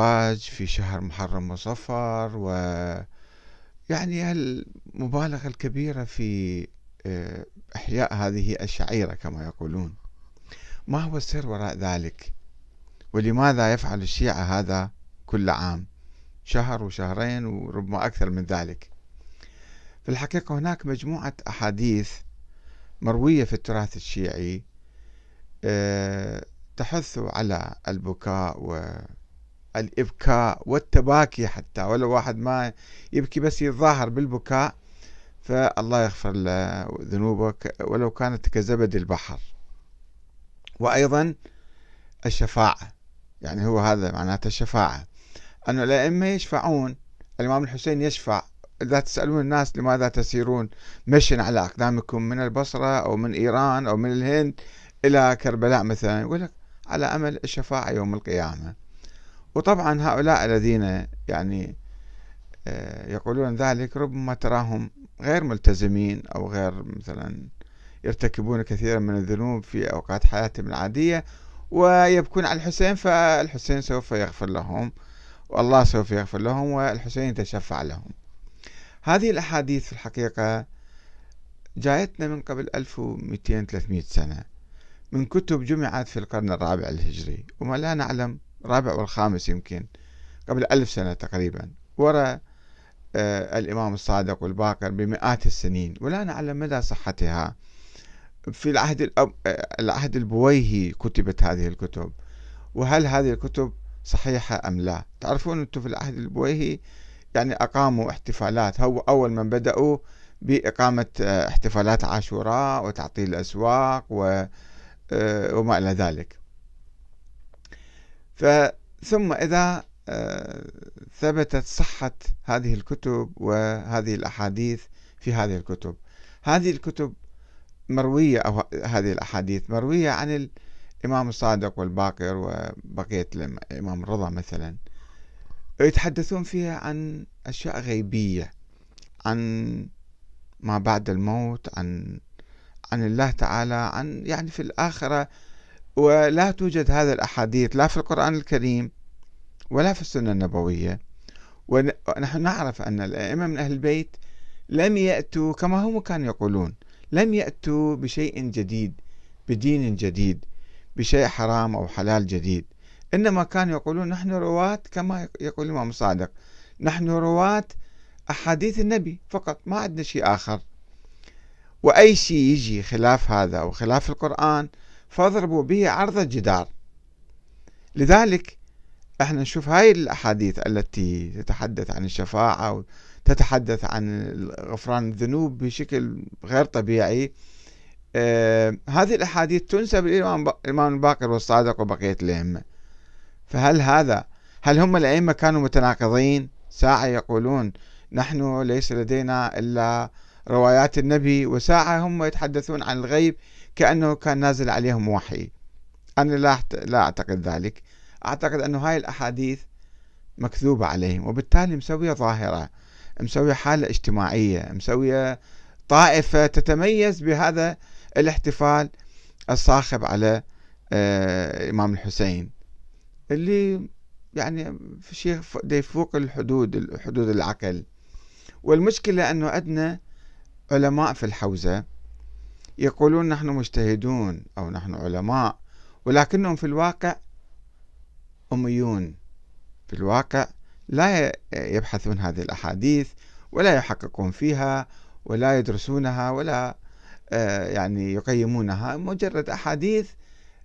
الزواج في شهر محرم وصفر و يعني المبالغة الكبيرة في آه، إحياء هذه الشعيرة كما يقولون. ما هو السر وراء ذلك؟ ولماذا يفعل الشيعة هذا كل عام؟ شهر وشهرين وربما أكثر من ذلك. في الحقيقة هناك مجموعة أحاديث مروية في التراث الشيعي آه، تحث على البكاء والإبكاء والتباكي حتى ولو واحد ما يبكي بس يتظاهر بالبكاء فالله يغفر له ذنوبك ولو كانت كزبد البحر. وأيضا الشفاعة يعني هو هذا معناته الشفاعة. أن الأئمة يشفعون الإمام الحسين يشفع. إذا تسألون الناس لماذا تسيرون مشيا على أقدامكم من البصرة أو من إيران أو من الهند إلى كربلاء مثلا يقول لك على أمل الشفاعة يوم القيامة. وطبعا هؤلاء الذين يعني آه، يقولون ذلك ربما تراهم غير ملتزمين أو غير مثلا يرتكبون كثيرا من الذنوب في أوقات حياتهم العادية ويبكون على الحسين فالحسين سوف يغفر لهم والله سوف يغفر لهم والحسين يتشفع لهم. هذه الأحاديث في الحقيقة جايتنا من قبل 1200-300 سنة من كتب جمعت في القرن الرابع الهجري وما لا نعلم الرابع والخامس يمكن قبل ألف سنة تقريبا وراء آه الإمام الصادق والباقر بمئات السنين ولا نعلم مدى صحتها في العهد. آه، العهد البويهي كتبت هذه الكتب وهل هذه الكتب صحيحة أم لا تعرفون أنتم في العهد البويهي يعني أقاموا احتفالات هو أول من بدأوا بإقامة آه، احتفالات عاشوراء وتعطيل الأسواق وما إلى ذلك ثم إذا آه، ثبتت صحة هذه الكتب وهذه الأحاديث في هذه الكتب. هذه الكتب مروية أو هذه الأحاديث مروية عن الإمام الصادق والباقر وبقية الإمام الرضا مثلا. يتحدثون فيها عن أشياء غيبية عن ما بعد الموت عن عن الله تعالى عن يعني في الآخرة ولا توجد هذه الأحاديث لا في القرآن الكريم ولا في السنة النبوية. ونحن نعرف أن الأئمة من أهل البيت لم يأتوا كما هم كانوا يقولون لم يأتوا بشيء جديد بدين جديد بشيء حرام أو حلال جديد. إنما كانوا يقولون نحن رواة كما يقول الإمام الصادق نحن رواة أحاديث النبي فقط ما عندنا شيء آخر. وأي شيء يجي خلاف هذا أو خلاف القرآن فاضربوا به عرض الجدار. لذلك إحنا نشوف هاي الأحاديث التي تتحدث عن الشفاعة وتتحدث عن غفران الذنوب بشكل غير طبيعي. آه هذه الأحاديث تنسب للإمام الباقر والصادق وبقية الأئمة. فهل هذا هل هم الأئمة كانوا متناقضين؟ ساعة يقولون نحن ليس لدينا إلا روايات النبي وساعة هم يتحدثون عن الغيب كأنه كان نازل عليهم وحي. أنا لا لا أعتقد ذلك. أعتقد أنه هاي الأحاديث مكذوبة عليهم وبالتالي مسوية ظاهرة مسوية حالة اجتماعية مسوية طائفة تتميز بهذا الاحتفال الصاخب على آه، الإمام الحسين. اللي يعني شيء يفوق الحدود حدود العقل. والمشكلة أنه عندنا علماء في الحوزة يقولون نحن مجتهدون أو نحن علماء ولكنهم في الواقع أميون. في الواقع لا يبحثون هذه الأحاديث ولا يحققون فيها ولا يدرسونها ولا آه، يعني يقيمونها. مجرد أحاديث